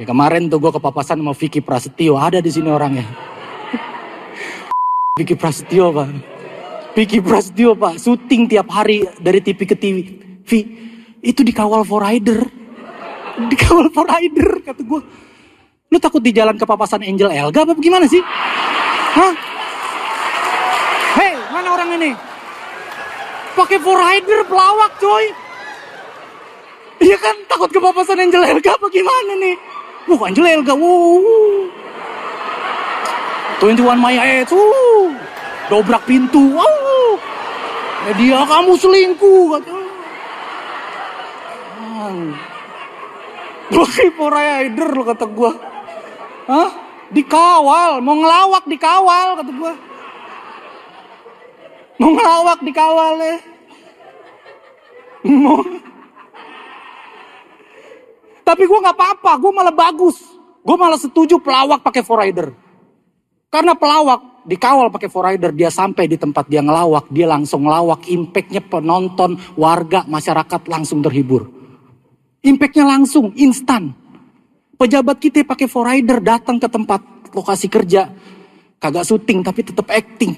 Ya, kemarin tuh gue kepapasan sama Vicky Prasetyo. Ada di sini orangnya. Vicky Prasetyo pak. Vicky Prasetyo pak. Syuting tiap hari dari TV ke TV. Vi, itu dikawal for rider. Dikawal for rider kata gue. Lu takut di jalan kepapasan Angel Elga apa gimana sih? Hah? Hei, mana orang ini? Pakai for rider pelawak coy. Iya kan takut kepapasan Angel Elga apa gimana nih? Wah Angel Elga, wuh. 21 Maya tuh. Dobrak pintu, wow. Eh, dia kamu selingkuh kata. Pakai for rider lo kata gua. Hah? Dikawal, mau ngelawak dikawal kata gua. Mau ngelawak dikawal ya. Mau tapi gue nggak apa-apa, gue malah bagus. Gue malah setuju pelawak pakai rider. Karena pelawak dikawal pakai rider, dia sampai di tempat dia ngelawak, dia langsung ngelawak. Impactnya penonton, warga, masyarakat langsung terhibur. Impactnya langsung, instan. Pejabat kita pakai rider datang ke tempat lokasi kerja. Kagak syuting tapi tetap acting.